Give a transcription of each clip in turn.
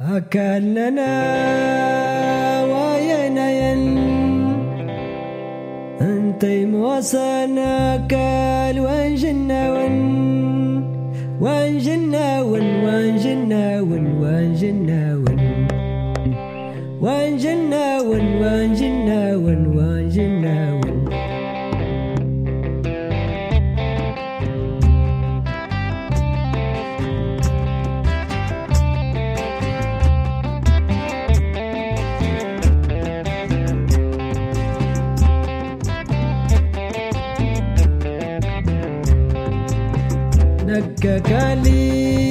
أكلنا وينين أنتي موصلنا كال ون. وانجنا ون وانجنا ون وانجنا ون. وانجنا ون وانجنا ون نككاليني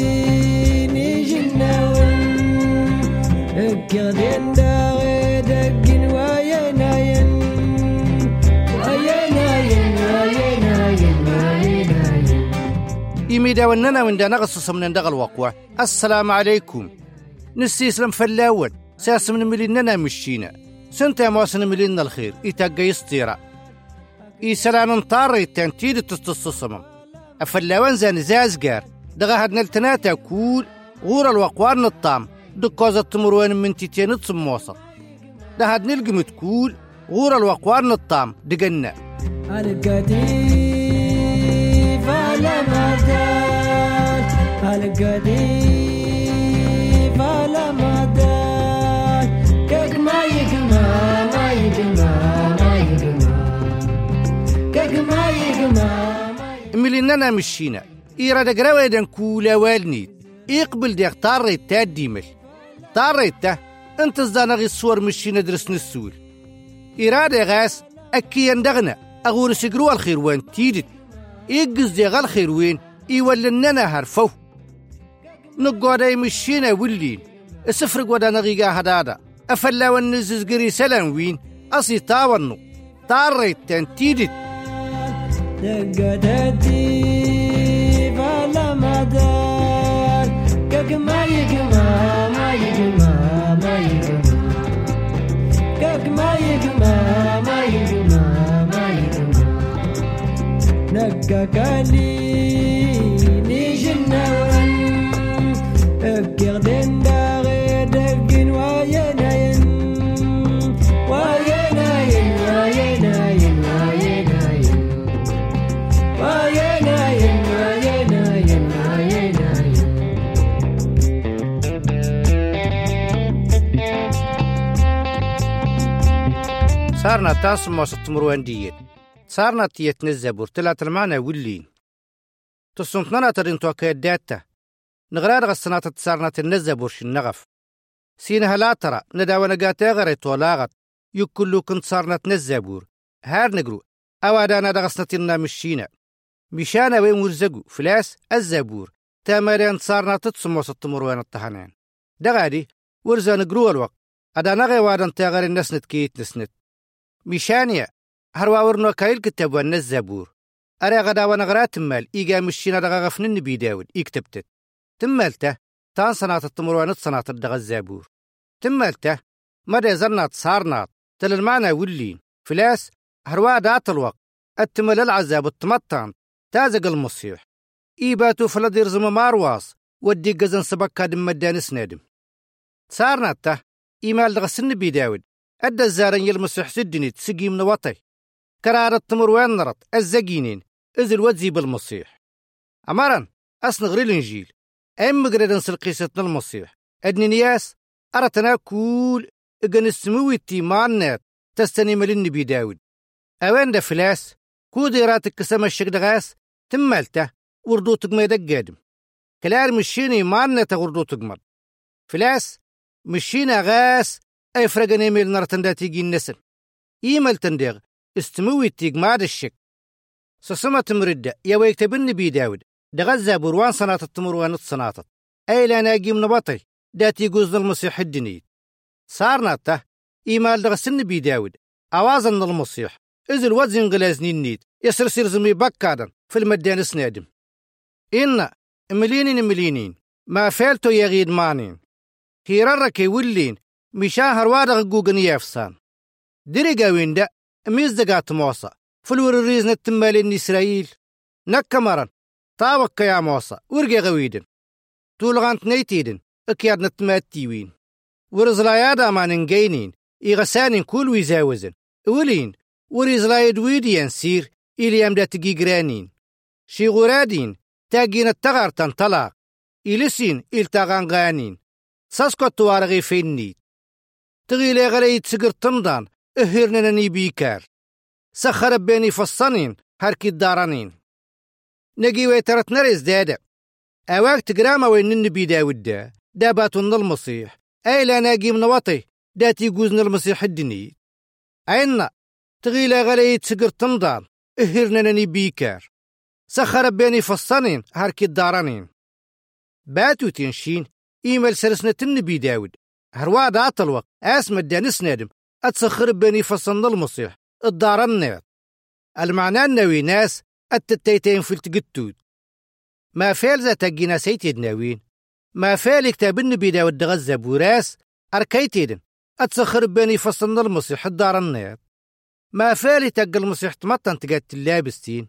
وننا من دغل وقوة السلام عليكم. نسيسلم فلاون ساس من مليننا مشينا. سنتا مواسن ملينا الخير. إتاقا يسطيرا إيسلان انطاري تنتيد تستصصمم أفلاوان زان زازقار دغا هاد نلتناتا كول غور الوقوان الطام دكوزة تمروان من تيتين تصموصة ده هاد نلقم تكول غور الوقوان الطام دقنا. القديف على مدار. القديف على مدار. كيك ما يجمع ما يجمع ما يجمع كيك ما يجمع مليننا مشينا. إيرا دقراوي دان كولا والنيد يقبل ديك طاريت تا ديمل. طاريت تا انت الزانغي الصور مشينا درسنا السول. إرادة غاس أكي يندغنا أغور سقروا الخير وين تيدت. يقز دي غال خير وين يولننا هرفو. نقودا مشينا ولين. السفر قودا نغيقا هدادا. أفلا ونزز قري سلام وين. أصي تاونو طاريت تان تيدت دقتي على مدار كيك ما يجمع ما يجمع ما يجمع كيك ما يجمع ما يجمع ما يجمع نككالي جناون اكيغدين صارنا تاس موسط مروان ديت صارنا تيت نزبور تلات المعنى ولين تصنتنا ترين توكا داتا نغرار غسنات تصارنا تنزبور النغف سينها لا ترى نداونا قاتا غريت ولاغت يكلو كنت صارنا تنزبور هار نقرو أوادانا دغسنتنا مشينا مشانا وين ورزقو فلاس الزبور تامرين صارنا تتصموس التمروان الطحنان دغادي ورزا نقرو الوقت أدانا غي وادن تاغر النسنت كيت نسنت مشانيا هروا ورنو كايل كتاب الزبور أري غدا ونغرا تمال. إيجا مشينا دغا غفن النبي داود إكتبتت تمالته تان صنات التمروان صنات الدغا الزبور. تمالته مدى زرنات صارنات تل المعنى ولين. فلاس. هروا دات الوقت التمل العذاب التمطان. تازق المصيح. إيباتو فلدير زم مارواس ودي قزن سبكا دم مدان سنادم صارناته إيمال دغا سن بي داود أدى الزارن يلمسح سدني تسقي من وطي. كرار التمر وين نرت الزقينين إذ الوزي بالمصيح. أمرا أصنغري الإنجيل أم قردن سلقيستنا المصيح أدني نياس أرتنا كول. إجن السموي تيمانات تستني ملن بي داود. أوين دا فلاس؟ كودي راتك كسم الشك دغاس تمالته وردو تقمي دقادم كلار مشيني مانة وردو تقمر فلاس مشينا غاس. أي فرقن إيميل نرتن دا تيجي النسن إيميل تنديغ. استموي تيج ماد الشك سسمة تمردة يا ويك تبني بي داود. دغزا بروان صناطة تمروان الصناطة أي لا ناقي من بطي دا تيجوز المسيح الدنيا صارنا ته إيمال دغسن بي داود. أوازن المسيح. إذ الوزن غلازني النيد يسر سير زمي بكادا في المدان سنادم. إن ملينين ملينين. ما فالتو يغيد مانين. هيررك ولين مشاهر وادغ جوجن يفسان. ديري قاوين دا ميز دقات موصى فلور الريزن التمالين إسرائيل نكمرن طاوك يا موصى ورقي غويدن. طول غانت نيتيدن. أكياد نتماتيوين ورزلايادا ما ننجينين إغسانين كل ويزاوزن. ولين. ورزلايد ويديان سير. إلي يمدا تجيجرانين شي غرادين تاجين التغار تنطلق إلسين إلتغان غانين. ساسكو توارغي فينيت. تغيلي غلي تسقر تمضان اهرنا بيكار. سخر بيني فصانين هركي الدارانين نجي ويترت نريز دادا. أواك تقراما وين النبي داود دا داباتون المصيح أي لا ناقي من وطي داتي قوزن المصيح الدني. عينا تغيلا غلي تسقر تمضان اهرنا بيكار. سخر بيني فصانين هركي الدارانين باتو تنشين. إيميل سرسنة النبي داود هرواد عطلوق اسم الدانس نادم أتسخر بني فصن المصيح. الدار النير المعنى النوي ناس التتيتين في التقتود. ما فعل ذا تقينا سيتي ناوين. ما فعل كتاب النبي داود غزة بوراس أركيتيدن أتسخر بني فصن المصيح الدار النير ما فعل تق المصيح تمطن تقات اللابستين.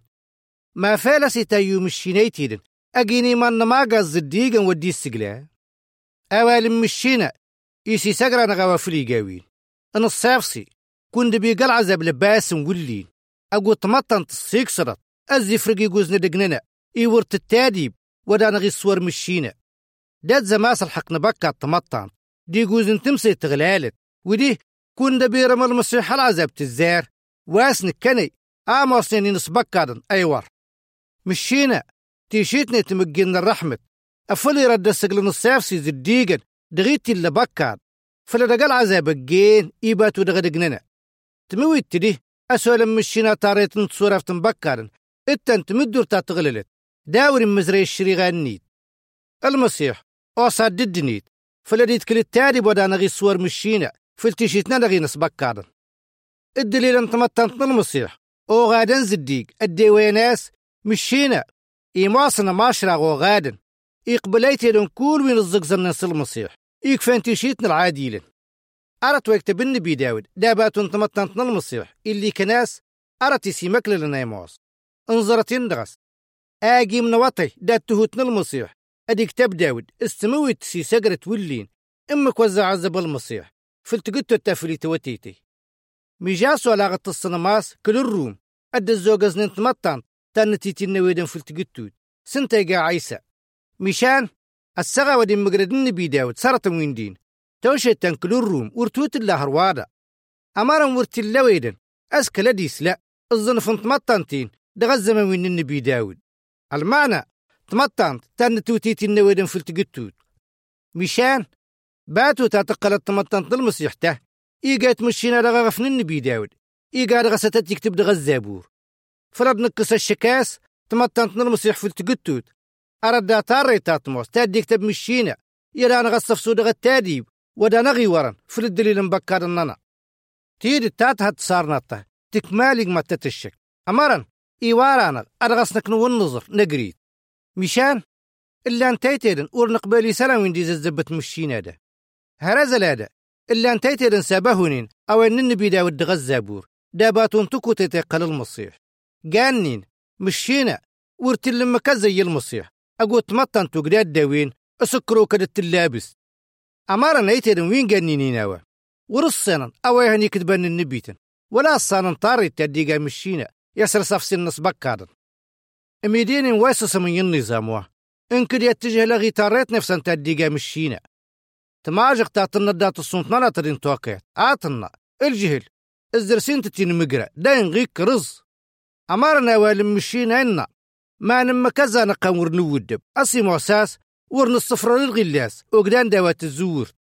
ما فعل سيتايو مشينيتيدن أجيني من ما قز الديقن ودي السقلا أوال مشينا إيسي سقرا نغاوا فلي قاوين أنا الصافسي كنت بيقال عزب لباس ولين أقو تمطن تصيك صرت أزي فرقي قوزنا دقننا إيورت التاديب ودا نغي الصور مشينا. داد زماس الحق نبكا تمطن دي قوزن تمسي تغلالت. ودي كون بيرم المسيح العزب تزار. واسن كني آموسني نسبكادن أيور مشينا تيشيتني تمجين الرحمة. أفلي رد السجل الصافسي زديقن دغيتي اللي بكاد فلدقال عذاب الجين إيباتو دغدقننا تمويت تدي أسوال مشينا طاريت نتصورة تنبكارن. إتن تمدور تاتغللت. داوري مزري الشريغان نيت المسيح أوصاد دد نيت فلديت كل التالي بودا نغي صور مشينا فلتشيتنا نغي نسبكارن. الدليل انت متنت المسيح. أو غادن زديق. الدي ويناس مشينا إيماسنا ماشرا غو غادن إقبليتي لن كل وين الزقزر ننسى المسيح إيكفان تيشيتنا العاديلن. أرت ويكتب النبي داود. دابات تمتنتنا المسيح اللي كناس أرت يسيمك لنا يموس انظرت يندغس. آجي من وطي دات تهوتنا المسيح أدي كتاب داود. استموي تسي سقرت ولين. إمك وزع عزب المسيح فلتقدتو التافلي توتيتي ميجاسو على الصنماس كل الروم. أدى الزوجز نتمطن تانتيتي النويدن فلتقدتو سنتيقا عيسى. مشان السغا ودي مقرد النبي داود سرت وين دين توشي تنكلو الروم ورتوت الله هروادا أمارا ورت اللويدن أسكلا ديس لا الظنف تمطنتين دغزم وين النبي داود. المعنى تمطنت تان توتيت النويدن في التقتوت مشان باتو تاتقلت تمطنت المسيح ته. إيقات مشينا دغغفن النبي داود. إيقا دغستت يكتب دغ الزابور فرد نقص الشكاس تمطنت المسيح في التقتوت أرد تاري تاتموس تادي كتب مشينا يرى أنا غصف سودة التاديب ودا نغي ورن في الدليل مبكر الننا. تيد تات هاد صارناتا تكمالي ما تتشك. أمرن إيوارانا أرغسنك نو النظر نقريت. مشان؟ إلا انتيتيدن ور نقبالي سلام وين ديز الزبت مشينا ده. هرزل هذا إلا انتيتيدن سابهونين أو أن النبي داود غزابور داباتون تكو تتقل المصيح. قانين مشينا ورتل لما زي المصيح. أقول تمطن تقداد داوين أسكرو كدت اللابس أمارا نيتيدن وين قانيني ناوا ورصنا أو يهني النبيتن. ولا الصان طاري تديقا مشينا يسر صفسي النص بكادن اميدين واسس من النظام إن كد يتجه لغي تاريت نفسا تديقا مشينا تماجق تاتنا دات الصنطنا لا ترين توقيت آتنا الجهل. الزرسين تتين مقرأ. داين غيك رز. أمارنا والم مشينا إنا. ما نما كذا نقام ورنودب أصي معساس ورن الصفر للغلاس. وقدان دوات الزور.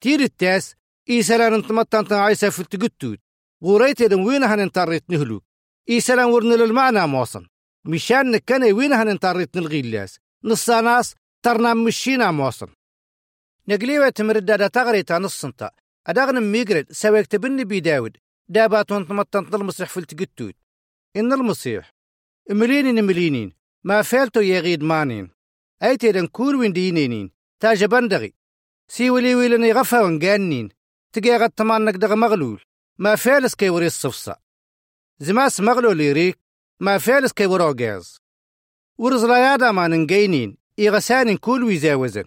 تير التاس إيسالان انتمطان عيسى في التقتود. غوريت يدن وين هننطريت نهلو. إيسالان ورن للمعنى موصن مشان نكنا وين هننطريت نلغلاس. نصا ناس ترنا مشينا موصن نقليوة تمرد تغريتا نصنتا أدغن ميقرد سويك تبني بي داود داباتون تمطن المصيح في التقتود. إن المصيح. ملينين ملينين ما فعلتو يغيد مانين أيتيدن كور وين دينينين تاج بندغي سي ولي ويلني غفا ونقانين تقي غد تمانك دغ مغلول. ما فعلس كي وري الصفصة زماس مغلول يريك ما فعلس كي ورو غاز ورز لا يادا ما ننقينين إيغسانين كل ويزاوزن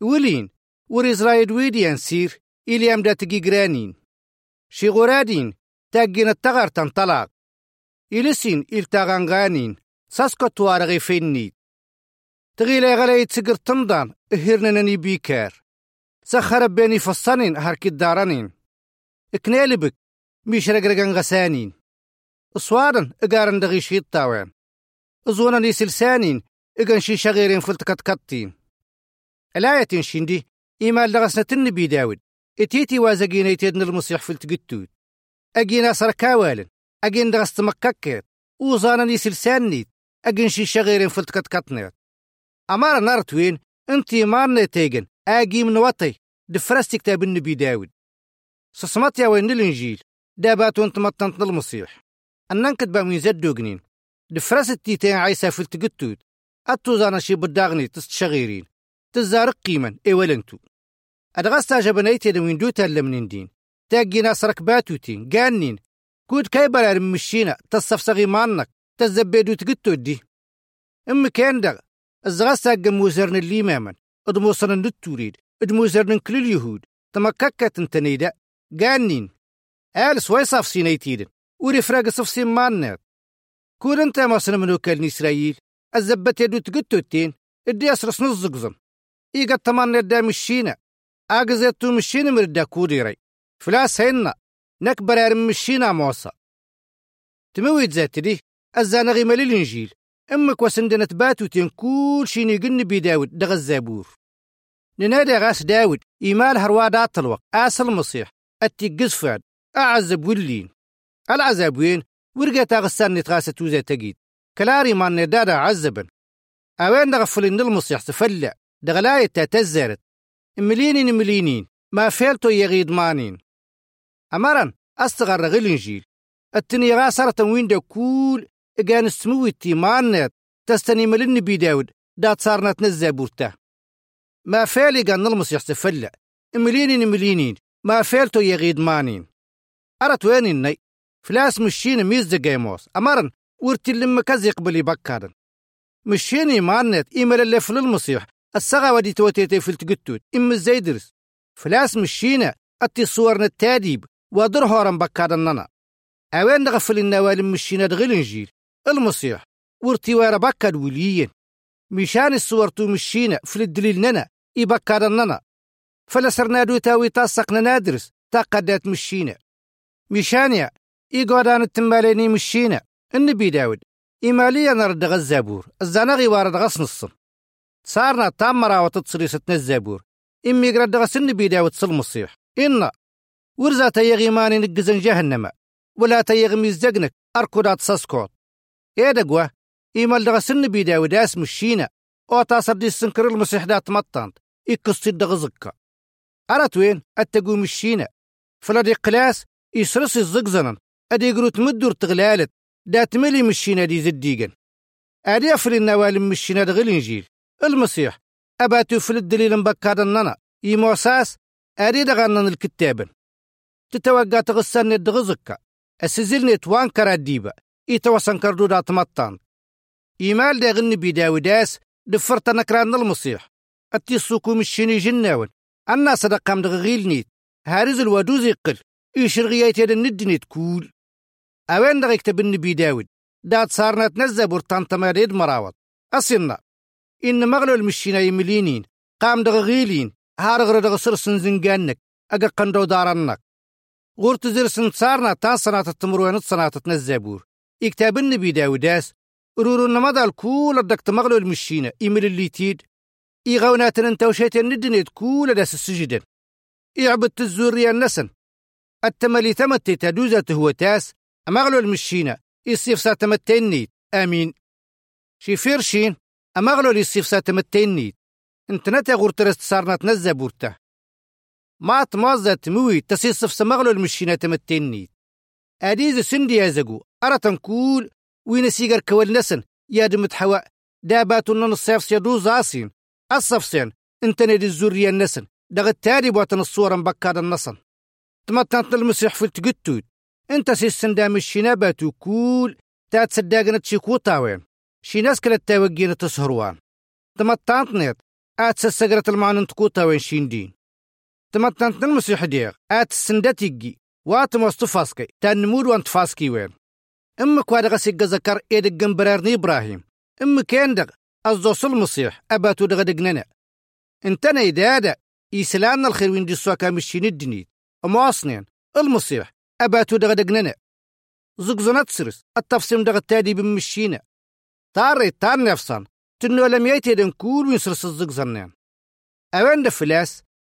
ولين وريزرايد ويديان سير إليام دا تجي جرانين شي غرادين تاجين التغر تنطلق إلسين إلتاغانغانين ساسكو توارغي فيني تغيلي غلي تسقر تمضان إهرنني بيكار. سخر بيني فصانين هاركي الدارانين اكنالبك ميش رقرقان غسانين اصوارن إقارن دغي شيط تاوين ازونا سلسانين اقن شي شغيرين فلتكت كتين. الآية شندي إيمال لغسنة النبي داود. إتيتي وازقيني تيدن المصيح فلتقتوت. أجينا سركاوالن. أجين دغست مككت وزانا ني سلسانيت أجين شي شغيرين فلتكت كتنيت. أمار نارتوين انتي مارنا تيجن آجي من وطي. دفرست كتاب النبي داود. سسمت يا وين الإنجيل؟ داباتون تمطنت المصيح أنن كتبا من زد دوغنين. دفرست تيتين عيسى فلتقتوت أتو زانا شي بداغني تستشغيرين تزارق قيما إيولنتو أدغستا جبنيتي دوين دوتا لمنين دين. تاقي ناس ركباتوتين قانين كود كايبر مشينا تصفصغي مانك تزبيدو تقتو دي. أم كان دغ الزغستا قموزرن اللي مامن ادموصرن التوريد ادموزرن كل اليهود تمككت انتنيدا قانين. آل سوي صف سينيتيدن وري فراق صف سين مانات كون انت مصر منو كالني إسرائيل الزبت يدو تقتو التين إدي أسرس نزقزن إيقا تمان يدا مشينا أغزيتو مشينا مردا كوديري فلاس هنا نكبر أرم مشينا موصى تمويد ذات دي الزانا غيما للإنجيل أمك وسندنا تباتو تين كل شي نيقن بي داود دغ الزابور ننادي غاس داود إيمال هروادات الوقت آسل المصيح أتي قزفاد أعزب ولين. العذاب وين؟ ورقة غسان نتغاسة توزا تقيد كلاري ما ندادا عزبا أوين دغفلين المصيح سفلع دغلاية تتزرت ملينين ملينين. ما فيلتو يغيد مانين. أمرا أستغر غير الإنجيل. التني غاسرة وين دا كول إجان السمويتي مانت تستني ملن بي داود دات صارنا تنزابورتا ما فالي قان المصيح سفلع ملينين ملينين ما فيلتو يغيد مانين. أرت وين الني فلاس مشين ميز جيموس أمرن ورتي لما كز يقبل بكارن. مشيني مانت إيميل اللي في المصيح. السغا ودي توتيتي في التقتوت إم الزيدرس فلاس مشينا أتي صورنا التاديب ودر هورن بكارن ننا. أوين نغفل النوال مشينا دغل إنجيل المصيح ورتي ويرا بكاد وليين مشان الصورتو مشينا في الدليل ننا. يبكارن ننا فلسرنا دو تاوي تاسقنا نادرس تاقدات مشينا مشانيا إيقودان التماليني مشينا النبي داود إيماليا نرد الزابور الزنغي وارد غص نصم صارنا تامرا وتتصري ستنا الزابور إمي قرد غص النبي داود صل مصيح إن ورزا تيغي ماني نقزن جهنم ولا تيغي ميزدقنك أركودات ساسكوت. إيه دقوة؟ إيمال دغس النبي داود اسم الشينا أو تصر دي السنكر المسيح دات مطانت إكستي دغزكا أرت وين؟ أتقوم الشينا فلدي قلاس يسرس الزقزنن أدي يقرو تمدور تغلالت دا تملي مشينا دي زديقن أدي أفل النوال مشينا دغ الإنجيل. المسيح أباتو في الدليل مبكادننا. يموساس أدي دغنن الكتابن. تتوقع تغسن دغزكا السزلني توان كرا ديبا يتوسن كردو دا تمطان. إيمال دا غني بيداوداس دفرت نكران المسيح أتي السوكو مشيني جناون. أنا صدقام دغ غيلنيت هارز الودوز يقل. يشرغيات يد الندني تكول أوين دا يكتب النبي داود دات صارنا تنزى برطان تماريد مراوط أصلنا إن مغلو المشينا يملينين. قام دغ غيلين هارغر دغ سرسن زنجانك أقا قندو دارنك. غورت زرسن صارنا تان صناعة التمروين صناعة تنزابور يكتب النبي داوداس رورو نمضى الكول الدك تمغلو المشينا إيميل اللي تيد. إيغاونات انت وشيت الندني تكول داس السجدن. يعبد الزوريا النسن. التملي تمتي تدوزة هو تاس أمغلو المشينا يصيف ساتمتينيت آمين. شي فيرشين أمغلو يصيف ساتمتينيت انت نتا غورترست صارنا بورتا ما تمازة تموي تسيصف سمغلو المشينا تمتينيت أديز سندي يازقو أرى تنكول وين سيجر كوال نسن يا دمت حواء داباتو نن الصيف سيدو زاسين. الصفسين انت ندي الزوريا النسن دغ التالي بواتن الصورة مبكاد النصن تمتنت المسيح في التقتود انت سيسن دام الشنابات وكول تات صداقنا تشيكو طاوين شي ناس كلا تاوجين تسهروان. تمتنت نيت آت سسقرة المعنى تكو طاوين شين دين تمتنت المسيح ديغ. آت السندتيجي وات مصطفاسكي تنمود وانت وين. إما كواد غسيق ذكر إيدك جنبرارني إبراهيم. إما كان دغ. أزوص المسيح أباتو دغ دقننا انتنا إدادة الخير وين دي سواكا مشين الدنيت. أما أصنين. المسيح. أباتو دغ دقننا زقزنات سرس. التفسيم دغ التادي بمشينا تاري تار نفسان. تنو لم يتدن كول وينسرس الزقزنين أوين دفلاس.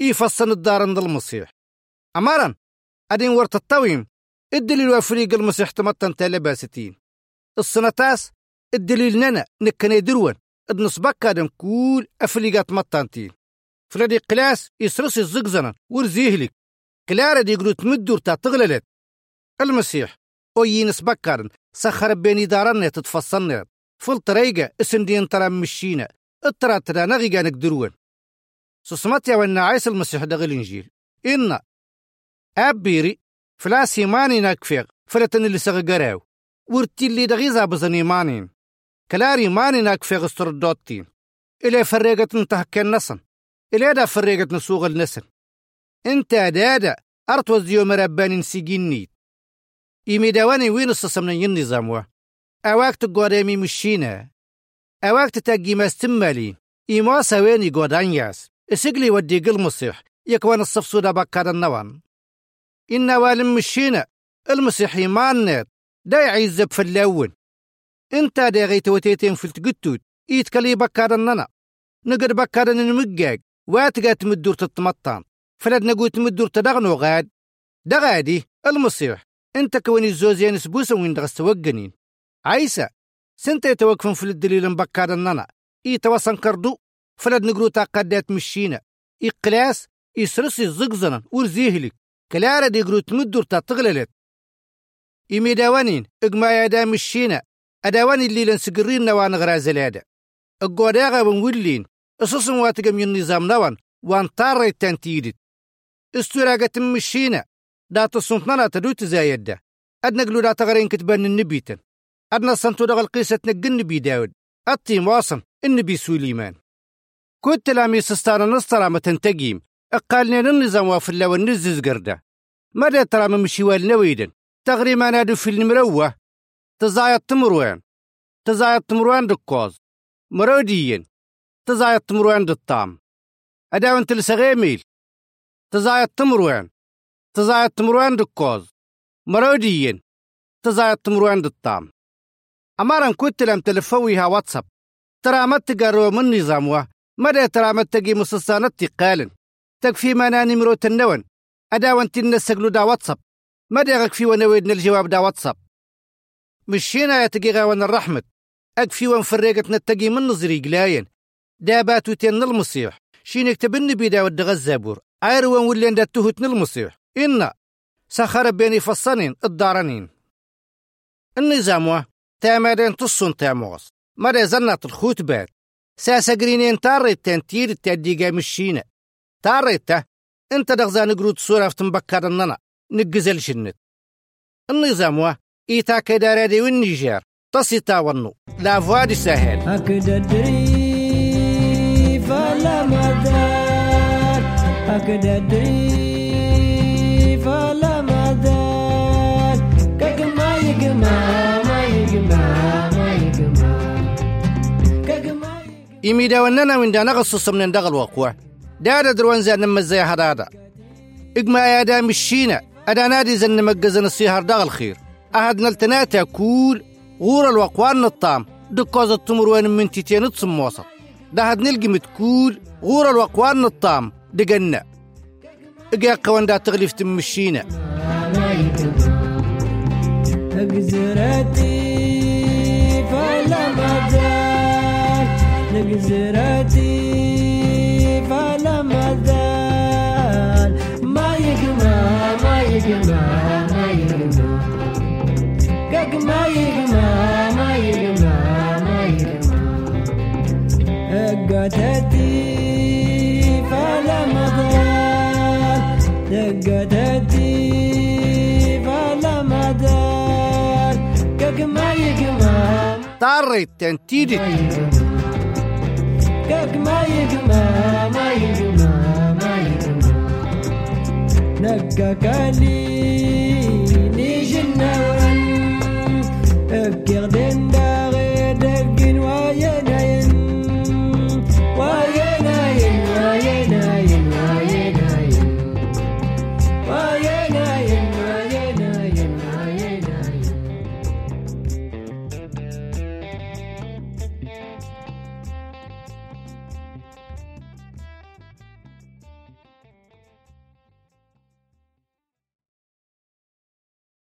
يفصن الدار عند المسيح أمارا أدين ورت الطويم الدليل وفريق المسيح تمتن تلباستين السنتاس الدليل ننا نكنا دروان ادنس بكادن كول أفليقات مطانتين فلدي قلاس يسرس الزقزنا ورزيهلك كلارا دي قلو تمدور تا تغللت. المسيح أو ينس بكارن سخر بيني دارنا تتفصلنا فل طريقة اسندين ترى مشينا الترى ترى نغي نقدرون سسمت يا وأنا عيسى المسيح دغ الإنجيل. إن أبيري فلاس يماني نكفيغ فلتن اللي سغ قراو ورتي اللي دغيزا بزن يمانين كلاري ماني نكفيغ استردوتين إلي فريقة انتهك النسن إلي دا فريقة نسوغ النسن. إنت دادا أرتوز يوم رباني نسيجين نيت. إيمي دواني وين السسمنا النظام وا أواك تقواريمي مشينا أواك تتاقي ما استمالين سويني قودان ياس. اسقلي ودي قل مصيح يكوان الصفصودة بكار النوان إن والم مشينا المسيح يمانات دا يعيزب في اللون انت دا غيت وتيتين في التقتوت يتكلي بكار الننا نقر بكار نمقاق واتقا تمدور تتمطان. فلاد نقول تمدور تدغنو غاد. دغادي المسيح. انت كوني الزوزين سبوسا وين دغس توقنين. عيسى سنت يتوقفن في الدليل مبكار الننا يتوصن كردو. فلاد نقرو تاقادات مشينا. إقلاس يسرسي الزقزنا ورزيهلك. كلارا دي قرو تمدور تغللت إمي داوانين إقما يا دام الشينا أداواني اللي لنسقرين نوان غرازلادا القوداغا ونولين أسوسن واتقم النظام نوان وان طاري تنتيدت استراغة مشينا. دا تصنطنا تدو تزايد أدنا قلو دا تغرين كتبان النبيتن. أدنا سنتو دغل قيسة نقل نبي داود. التيم واصن النبي سليمان كنت لامي سستانا نصطرا متنتقيم. اقالنا النظام وافلا والنزز قرده. مدى ترى من مشيوال نويدن؟ تغري ما نادو في المروة. تزايد تمروان. تزايد تمروان دكوز. مروديين. تزايد تمروان دالطام أداون تلسغيميل تزايد تمروان. تزايد تمروان دكوز. مروديين. تزايد تمروان دالطام أمارا كنت لم تلفويها واتساب. ترى ما تقروا من نظامها؟ مدى ترى ما تقي مسسانات تقالن تكفي ما ناني مروت النون أدا وانت نسقلو دا واتساب. مدى غكفي ونويدنا الجواب دا واتساب؟ مشينا يا تقي غاوان الرحمة. أكفي وانفرقت نتقي من نظري قلاين داباتو تين المصيح شين يكتبن بيدا ود غزابور. ايروان ولين دا تهتن المصيح إن سخر بيني فصنين الدارنين النظام تامادين تصن تاموس مدى زنات الخوتبات ساسا قرينين تاريت تنتير التاديقا مشينا. تاريته انت دغزان قرود صورة في تنبكر الننا. نقزل شنت النظام وا إيتا كدارا دي والنيجير تصيتا ونو. لا فوادي سهل. هكذا دري فلا مدار. هكذا دري فلا مدار. يجمع ما يجمع ما يجمع إيمي دا وننا من دا نغصص من دغل وقوة دادا دروان زان نما زي هدادا إقما يا دا مشينا أدا نادي زن مقزن السيهر دغل خير أهد نلتناتا كول غور الوقوان الطام دكوز التمروين من تيتين تصم وسط دهد نلقي متكول غور الوقوان الطام دقنا إقا قوان دا تغليف تمشينا نجزرتي فلا مدار نجزرتي فلا مدار ما يجمع ما يجمع ما يجمع كك ما يجمع ما يجمع ما يجمع دقتتي فلا مدار دقتتي فلا مدار كك ما يجمع طاريت تنتيدت كك